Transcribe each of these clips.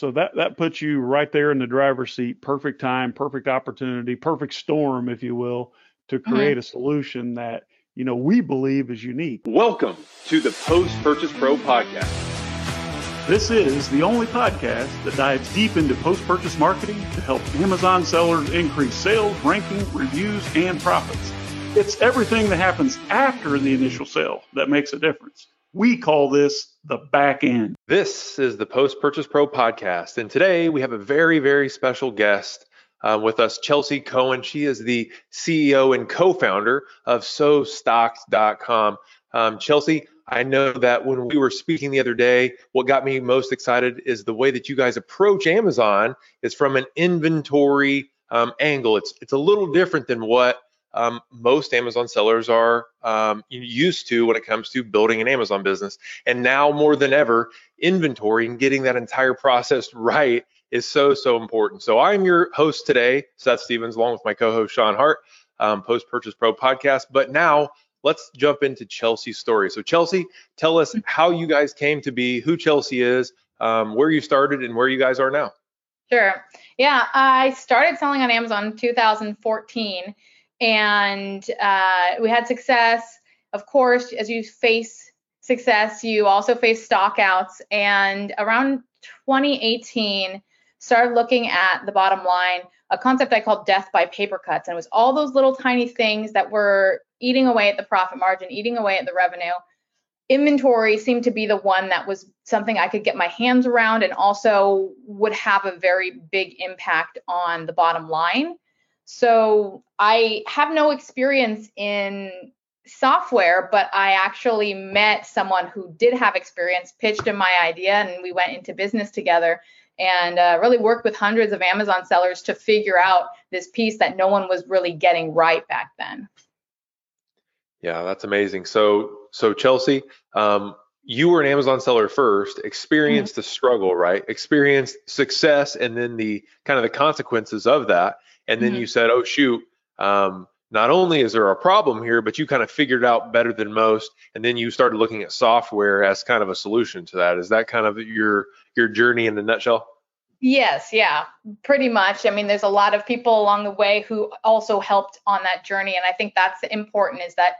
So that that puts you right there in the driver's seat. Perfect time, perfect opportunity, perfect storm, if you will, to Mm-hmm. create a solution that you know we believe is unique. Welcome to the Post Purchase Pro podcast. This is the only podcast that dives deep into post purchase marketing to help Amazon sellers increase sales, ranking, reviews, and profits. It's everything that happens after the initial sale that makes a difference. We call this the back end. This is the Post Purchase Pro podcast, and today we have a very, very special guest uh, with us, Chelsea Cohen. She is the CEO and co-founder of SoStocks.com. Um, Chelsea, I know that when we were speaking the other day, what got me most excited is the way that you guys approach Amazon is from an inventory um, angle. It's it's a little different than what um, most Amazon sellers are um, used to when it comes to building an Amazon business. And now more than ever, inventory and getting that entire process right is so, so important. So I'm your host today, Seth Stevens, along with my co-host Sean Hart, um, Post Purchase Pro podcast. But now let's jump into Chelsea's story. So Chelsea, tell us how you guys came to be, who Chelsea is, um, where you started, and where you guys are now. Sure. Yeah, I started selling on Amazon in 2014, and uh, we had success. Of course, as you face success, you also face stockouts. And around 2018, started looking at the bottom line, a concept I called death by paper cuts, and it was all those little tiny things that were eating away at the profit margin, eating away at the revenue. Inventory seemed to be the one that was something I could get my hands around and also would have a very big impact on the bottom line. So I have no experience in software, but I actually met someone who did have experience, pitched him my idea, and we went into business together and uh, really worked with hundreds of Amazon sellers to figure out this piece that no one was really getting right back then. Yeah, that's amazing. So, so Chelsea, um, you were an Amazon seller first, experienced the struggle, right? Experienced success, and then the kind of the consequences of that. And then Mhm. you said, "Oh shoot, um, not only is there a problem here, but you kind of figured out better than most." And then you started looking at software as kind of a solution to that. Is that kind of your your journey in a nutshell? Yes, yeah, pretty much. I mean, there's a lot of people along the way who also helped on that journey. And I think that's important is that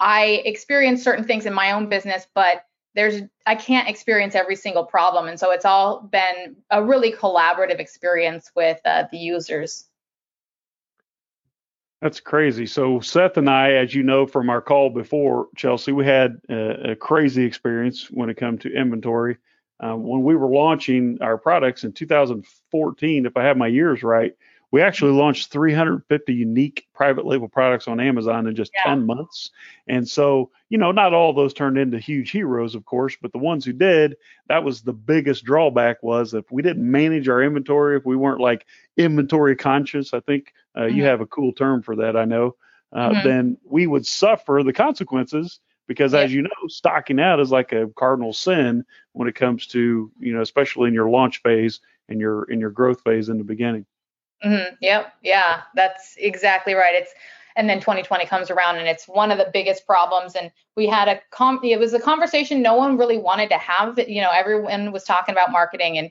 I experience certain things in my own business, but there's I can't experience every single problem. And so it's all been a really collaborative experience with uh, the users. That's crazy. So Seth and I, as you know from our call before, Chelsea, we had a, a crazy experience when it comes to inventory. Um, when we were launching our products in 2014, if I have my years right, we actually launched 350 unique private label products on Amazon in just Yeah. 10 months. And so, you know, not all of those turned into huge heroes, of course, but the ones who did, that was the biggest drawback was if we didn't manage our inventory, if we weren't like inventory conscious, I think uh, you Mhm. have a cool term for that, I know, uh, Mhm. then we would suffer the consequences because, as you know, stocking out is like a cardinal sin when it comes to, you know, especially in your launch phase and your in your growth phase in the beginning. Hmm Yep. Yeah, that's exactly right. It's and then 2020 comes around and it's one of the biggest problems. And we had a com it was a conversation no one really wanted to have. You know, everyone was talking about marketing and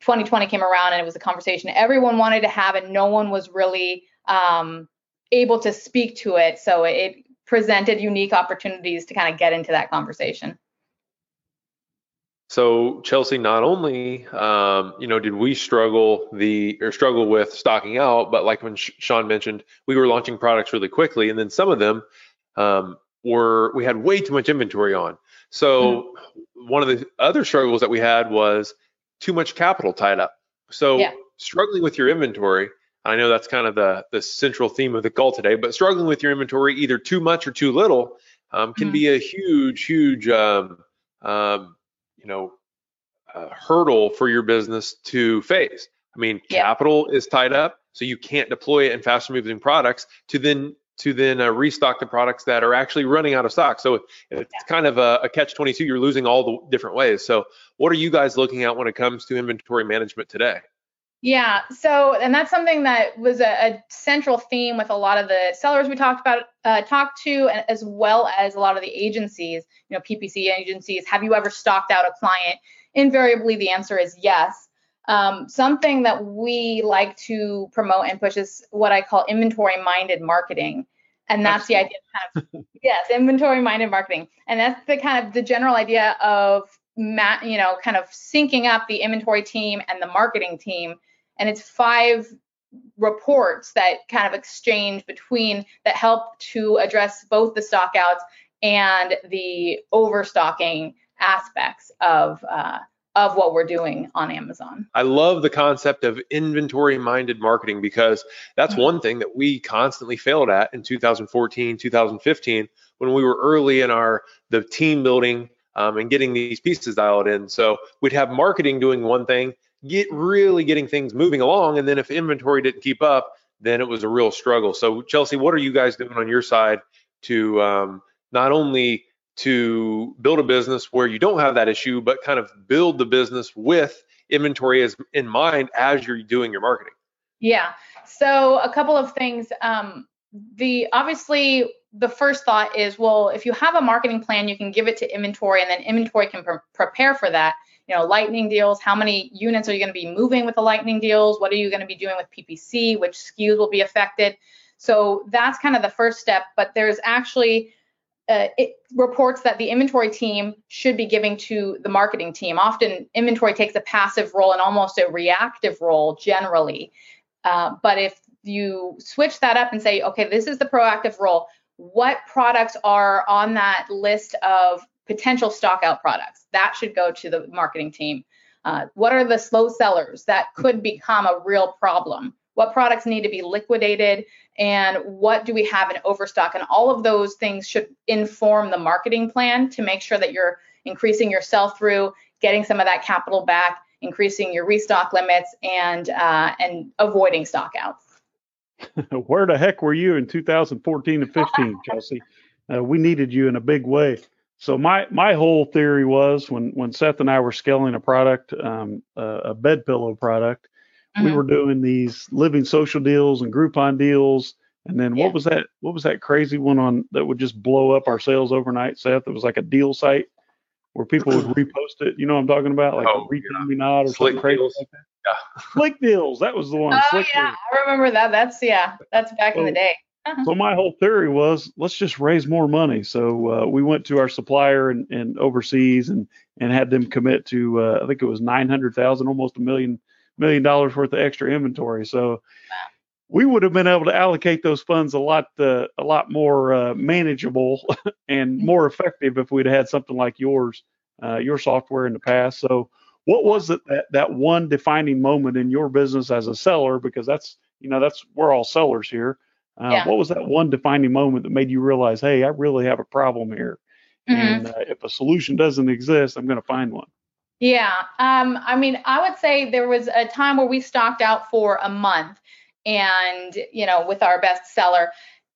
2020 came around and it was a conversation everyone wanted to have and no one was really um, able to speak to it. So it presented unique opportunities to kind of get into that conversation. So Chelsea, not only um, you know did we struggle the or struggle with stocking out, but like when Sh- Sean mentioned, we were launching products really quickly, and then some of them um, were we had way too much inventory on. So one of the other struggles that we had was too much capital tied up. So Yeah. struggling with your inventory. I know that's kind of the the central theme of the call today, but struggling with your inventory, either too much or too little, um, can Mhm. be a huge, huge um, um, you know, uh, hurdle for your business to face. I mean, Yeah. capital is tied up, so you can't deploy it in faster moving products to then to then uh, restock the products that are actually running out of stock. So it's kind of a, a catch 22. You're losing all the different ways. So what are you guys looking at when it comes to inventory management today? Yeah. So, and that's something that was a, a central theme with a lot of the sellers we talked about, uh, talked to, and as well as a lot of the agencies, you know, PPC agencies. Have you ever stocked out a client? Invariably, the answer is yes. Um, something that we like to promote and push is what I call inventory minded marketing. And that's, that's the idea of kind of, yes, inventory minded marketing. And that's the kind of the general idea of, you know, kind of syncing up the inventory team and the marketing team. And it's five reports that kind of exchange between that help to address both the stockouts and the overstocking aspects of uh, of what we're doing on Amazon. I love the concept of inventory minded marketing because that's mm-hmm. one thing that we constantly failed at in 2014, 2015 when we were early in our the team building um, and getting these pieces dialed in. So we'd have marketing doing one thing, get really getting things moving along, and then if inventory didn't keep up, then it was a real struggle. So Chelsea, what are you guys doing on your side to um, not only to build a business where you don't have that issue, but kind of build the business with inventory as in mind as you're doing your marketing? Yeah. So a couple of things. Um, the obviously the first thought is, well, if you have a marketing plan, you can give it to inventory, and then inventory can pre- prepare for that. You know, lightning deals. How many units are you going to be moving with the lightning deals? What are you going to be doing with PPC? Which SKUs will be affected? So that's kind of the first step. But there's actually uh, it reports that the inventory team should be giving to the marketing team. Often, inventory takes a passive role and almost a reactive role generally. Uh, but if you switch that up and say, okay, this is the proactive role, what products are on that list of potential stockout products? That should go to the marketing team. Uh, what are the slow sellers that could become a real problem? What products need to be liquidated? and what do we have in overstock and all of those things should inform the marketing plan to make sure that you're increasing your sell through getting some of that capital back increasing your restock limits and uh, and avoiding stockouts where the heck were you in 2014 and 15 chelsea uh, we needed you in a big way so my my whole theory was when when seth and i were scaling a product um, a bed pillow product mm-hmm. we were doing these LivingSocial deals and Groupon deals. And then yeah. what was that? What was that crazy one on that would just blow up our sales overnight, Seth? It was like a deal site where people would repost it. You know what I'm talking about? Like oh, yeah. Me Not or Slick something crazy deals. like that. Yeah. Slick deals. That was the one. Oh Slick yeah, deals. I remember that. That's yeah. That's back so, in the day. Uh-huh. So my whole theory was let's just raise more money. So uh, we went to our supplier and, and overseas and and had them commit to uh, I think it was nine hundred thousand, almost a million million dollars worth of extra inventory. So we would have been able to allocate those funds a lot uh, a lot more uh, manageable and mm-hmm. more effective if we'd had something like yours uh, your software in the past. So what was it that that one defining moment in your business as a seller because that's you know that's we're all sellers here. Uh, yeah. What was that one defining moment that made you realize, hey, I really have a problem here, mm-hmm. and uh, if a solution doesn't exist, I'm going to find one. Yeah. Um, I mean, I would say there was a time where we stocked out for a month and, you know, with our best seller.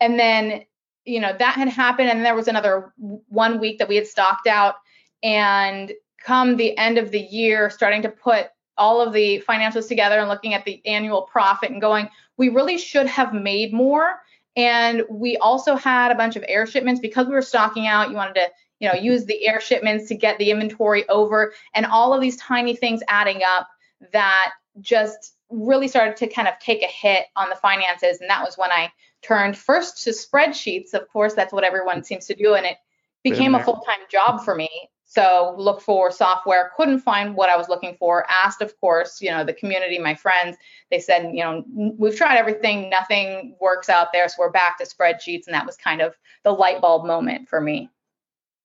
And then, you know, that had happened. And there was another one week that we had stocked out. And come the end of the year, starting to put all of the financials together and looking at the annual profit and going, we really should have made more. And we also had a bunch of air shipments because we were stocking out. You wanted to you know, use the air shipments to get the inventory over and all of these tiny things adding up that just really started to kind of take a hit on the finances. And that was when I turned first to spreadsheets. Of course, that's what everyone seems to do. And it became a full time job for me. So look for software, couldn't find what I was looking for. Asked, of course, you know, the community, my friends, they said, you know, we've tried everything, nothing works out there. So we're back to spreadsheets. And that was kind of the light bulb moment for me.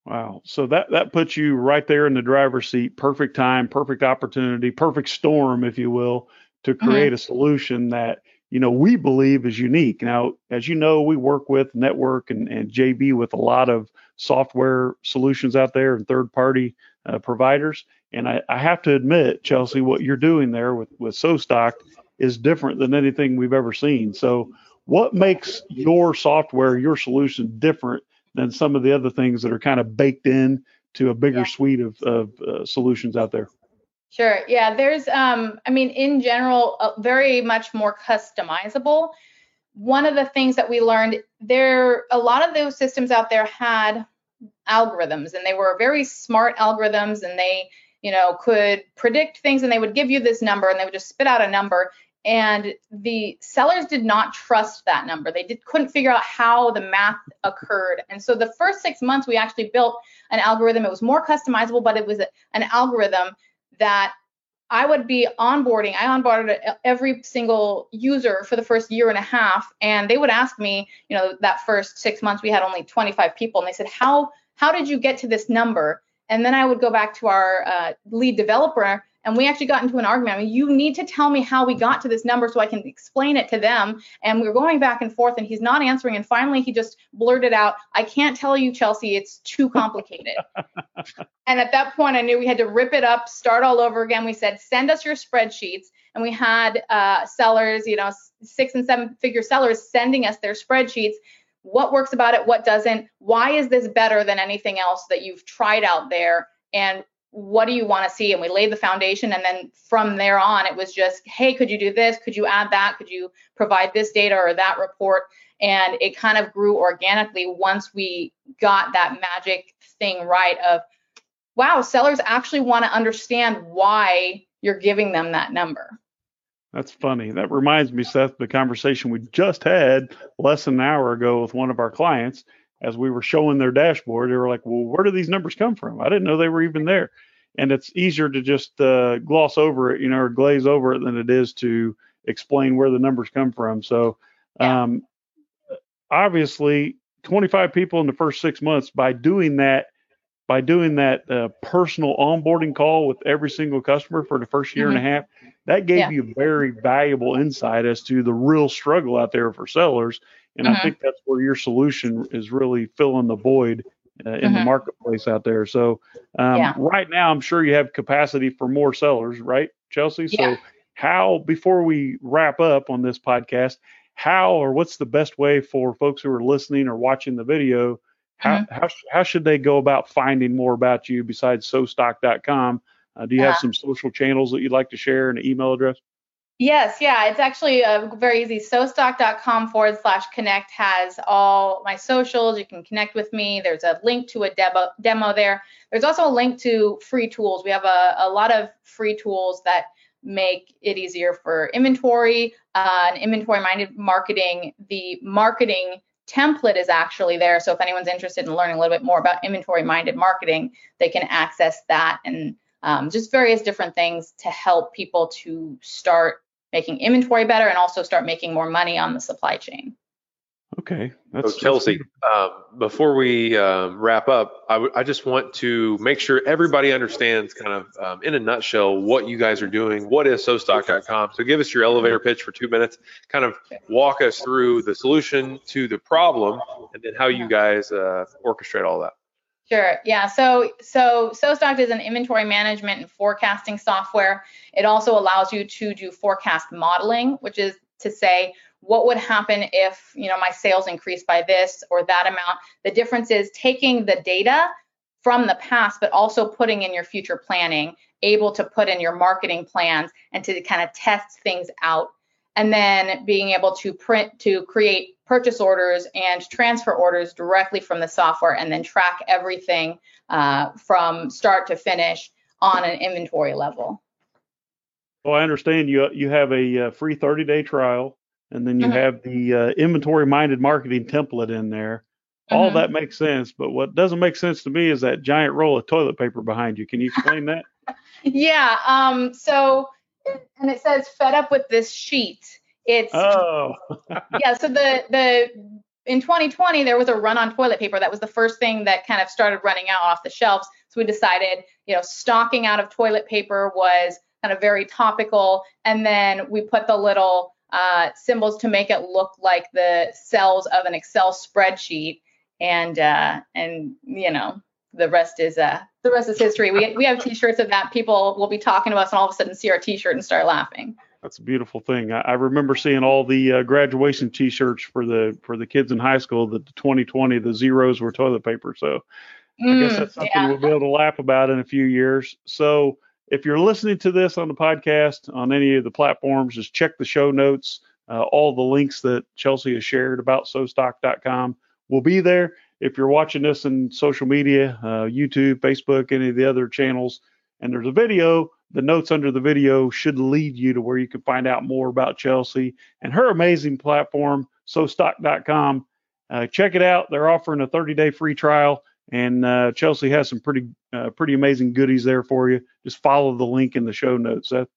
Wow. So that that puts you right there in the driver's seat. Perfect time, perfect opportunity, perfect storm, if you will, to mm-hmm. create mm-hmm. a solution that you know we believe is unique. Now, as you know, we work with network and, and JB with a lot of software solutions out there and third party uh, providers. And I, I, have to admit, Chelsea, what you're doing there with with SoStock is different than anything we've ever seen. So, what makes your software, your solution different than some of the other things that are kind of baked in to a bigger yeah. suite of, of uh, solutions out there. Sure. Yeah. There's, um, I mean, in general, uh, very much more customizable. One of the things that we learned there, a lot of those systems out there had algorithms and they were very smart algorithms and they you know, could predict things and they would give you this number and they would just spit out a number. And the sellers did not trust that number. They did, couldn't figure out how the math occurred. And so the first six months, we actually built an algorithm. It was more customizable, but it was an algorithm that I would be onboarding. I onboarded every single user for the first year and a half, and they would ask me, you know, that first six months we had only 25 people, and they said, "How how did you get to this number?" And then I would go back to our uh, lead developer and we actually got into an argument. I mean, you need to tell me how we got to this number so I can explain it to them. And we were going back and forth, and he's not answering. And finally, he just blurted out, I can't tell you, Chelsea, it's too complicated. and at that point, I knew we had to rip it up, start all over again. We said, send us your spreadsheets. And we had uh, sellers, you know, six and seven figure sellers sending us their spreadsheets what works about it, what doesn't, why is this better than anything else that you've tried out there, and what do you want to see? And we laid the foundation. And then from there on, it was just, hey, could you do this? Could you add that? Could you provide this data or that report? And it kind of grew organically once we got that magic thing right of, wow, sellers actually want to understand why you're giving them that number. That's funny. That reminds me, Seth, the conversation we just had less than an hour ago with one of our clients as we were showing their dashboard, they were like, "Well, where do these numbers come from? I didn't know they were even there." And it's easier to just uh, gloss over it, you know, or glaze over it than it is to explain where the numbers come from. So, um, obviously, 25 people in the first six months by doing that, by doing that uh, personal onboarding call with every single customer for the first year mm-hmm. and a half, that gave yeah. you very valuable insight as to the real struggle out there for sellers and mm-hmm. I think that's where your solution is really filling the void uh, in mm-hmm. the marketplace out there. So um, yeah. right now, I'm sure you have capacity for more sellers, right, Chelsea? So yeah. how, before we wrap up on this podcast, how or what's the best way for folks who are listening or watching the video? How, mm-hmm. how, how should they go about finding more about you besides sostock.com? Uh, do you have some social channels that you'd like to share and an email address? Yes, yeah, it's actually uh, very easy. SoStock.com forward slash connect has all my socials. You can connect with me. There's a link to a demo, demo there. There's also a link to free tools. We have a, a lot of free tools that make it easier for inventory uh, and inventory minded marketing. The marketing template is actually there. So if anyone's interested in learning a little bit more about inventory minded marketing, they can access that and um, just various different things to help people to start making inventory better and also start making more money on the supply chain. Okay. That's, so Chelsea, um, before we um, wrap up, I, w- I just want to make sure everybody understands kind of um, in a nutshell what you guys are doing. What is SoStock.com? So give us your elevator pitch for two minutes, kind of walk us through the solution to the problem and then how you guys uh, orchestrate all that. Sure. Yeah. So so SoStock is an inventory management and forecasting software. It also allows you to do forecast modeling, which is to say what would happen if you know my sales increased by this or that amount. The difference is taking the data from the past, but also putting in your future planning, able to put in your marketing plans and to kind of test things out and then being able to print to create purchase orders and transfer orders directly from the software and then track everything uh, from start to finish on an inventory level. Well, I understand you you have a uh, free 30 day trial and then you mm-hmm. have the uh, inventory minded marketing template in there. All mm-hmm. that makes sense, but what doesn't make sense to me is that giant roll of toilet paper behind you. Can you explain that? yeah. Um, so and it says fed up with this sheet. It's oh yeah. So the the in 2020 there was a run on toilet paper. That was the first thing that kind of started running out off the shelves. So we decided, you know, stocking out of toilet paper was kind of very topical. And then we put the little uh, symbols to make it look like the cells of an Excel spreadsheet. And uh, and you know the rest is uh the rest is history. We we have T-shirts of that. People will be talking to us and all of a sudden see our T-shirt and start laughing. That's a beautiful thing. I, I remember seeing all the uh, graduation T-shirts for the for the kids in high school that the 2020 the zeros were toilet paper. So mm, I guess mm, that's something yeah. we'll be able to laugh about in a few years. So if you're listening to this on the podcast on any of the platforms, just check the show notes. Uh, all the links that Chelsea has shared about SoStock.com will be there if you're watching this in social media, uh, YouTube, Facebook, any of the other channels, and there's a video. The notes under the video should lead you to where you can find out more about Chelsea and her amazing platform, SoStock.com. Uh, check it out. They're offering a 30-day free trial, and uh, Chelsea has some pretty uh, pretty amazing goodies there for you. Just follow the link in the show notes. Seth.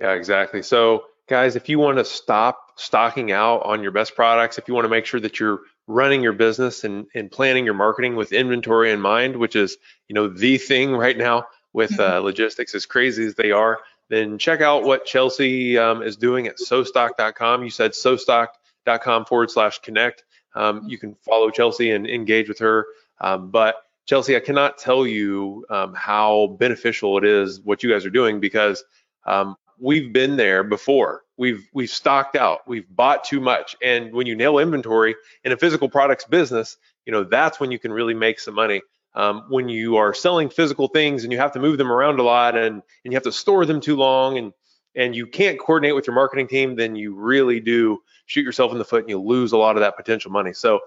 Yeah, exactly. So, guys, if you want to stop stocking out on your best products, if you want to make sure that you're running your business and, and planning your marketing with inventory in mind, which is, you know, the thing right now with uh, logistics, as crazy as they are, then check out what Chelsea um, is doing at sostock.com. You said sostock.com forward slash connect. Um, you can follow Chelsea and engage with her. Um, but Chelsea, I cannot tell you um, how beneficial it is what you guys are doing because um, we've been there before. We've we've stocked out. We've bought too much. And when you nail inventory in a physical products business, you know that's when you can really make some money. Um, when you are selling physical things and you have to move them around a lot and and you have to store them too long and and you can't coordinate with your marketing team, then you really do shoot yourself in the foot and you lose a lot of that potential money. So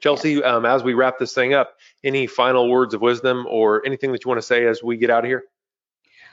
Chelsea, um, as we wrap this thing up, any final words of wisdom or anything that you want to say as we get out of here?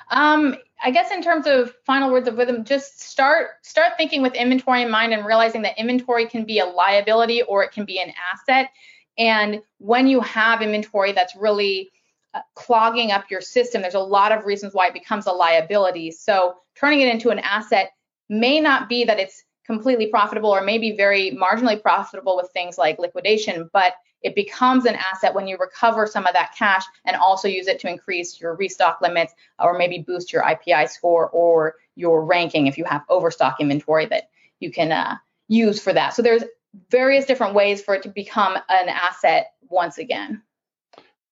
Um, I guess in terms of final words of wisdom, just start start thinking with inventory in mind and realizing that inventory can be a liability or it can be an asset. And when you have inventory that's really uh, clogging up your system, there's a lot of reasons why it becomes a liability. So turning it into an asset may not be that it's completely profitable or maybe very marginally profitable with things like liquidation, but it becomes an asset when you recover some of that cash and also use it to increase your restock limits or maybe boost your IPI score or your ranking if you have overstock inventory that you can uh, use for that. So there's various different ways for it to become an asset once again.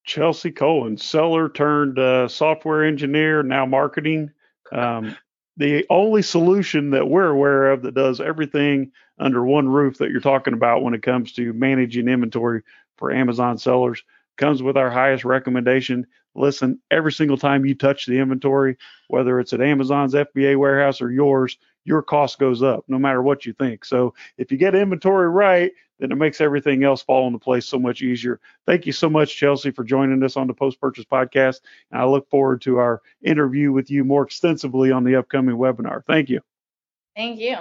Chelsea Cohen, seller turned uh, software engineer, now marketing. Um, the only solution that we're aware of that does everything under one roof that you're talking about when it comes to managing inventory for Amazon sellers comes with our highest recommendation. Listen, every single time you touch the inventory, whether it's at Amazon's FBA warehouse or yours, your cost goes up no matter what you think. So if you get inventory right, then it makes everything else fall into place so much easier. Thank you so much, Chelsea, for joining us on the Post Purchase Podcast. And I look forward to our interview with you more extensively on the upcoming webinar. Thank you. Thank you.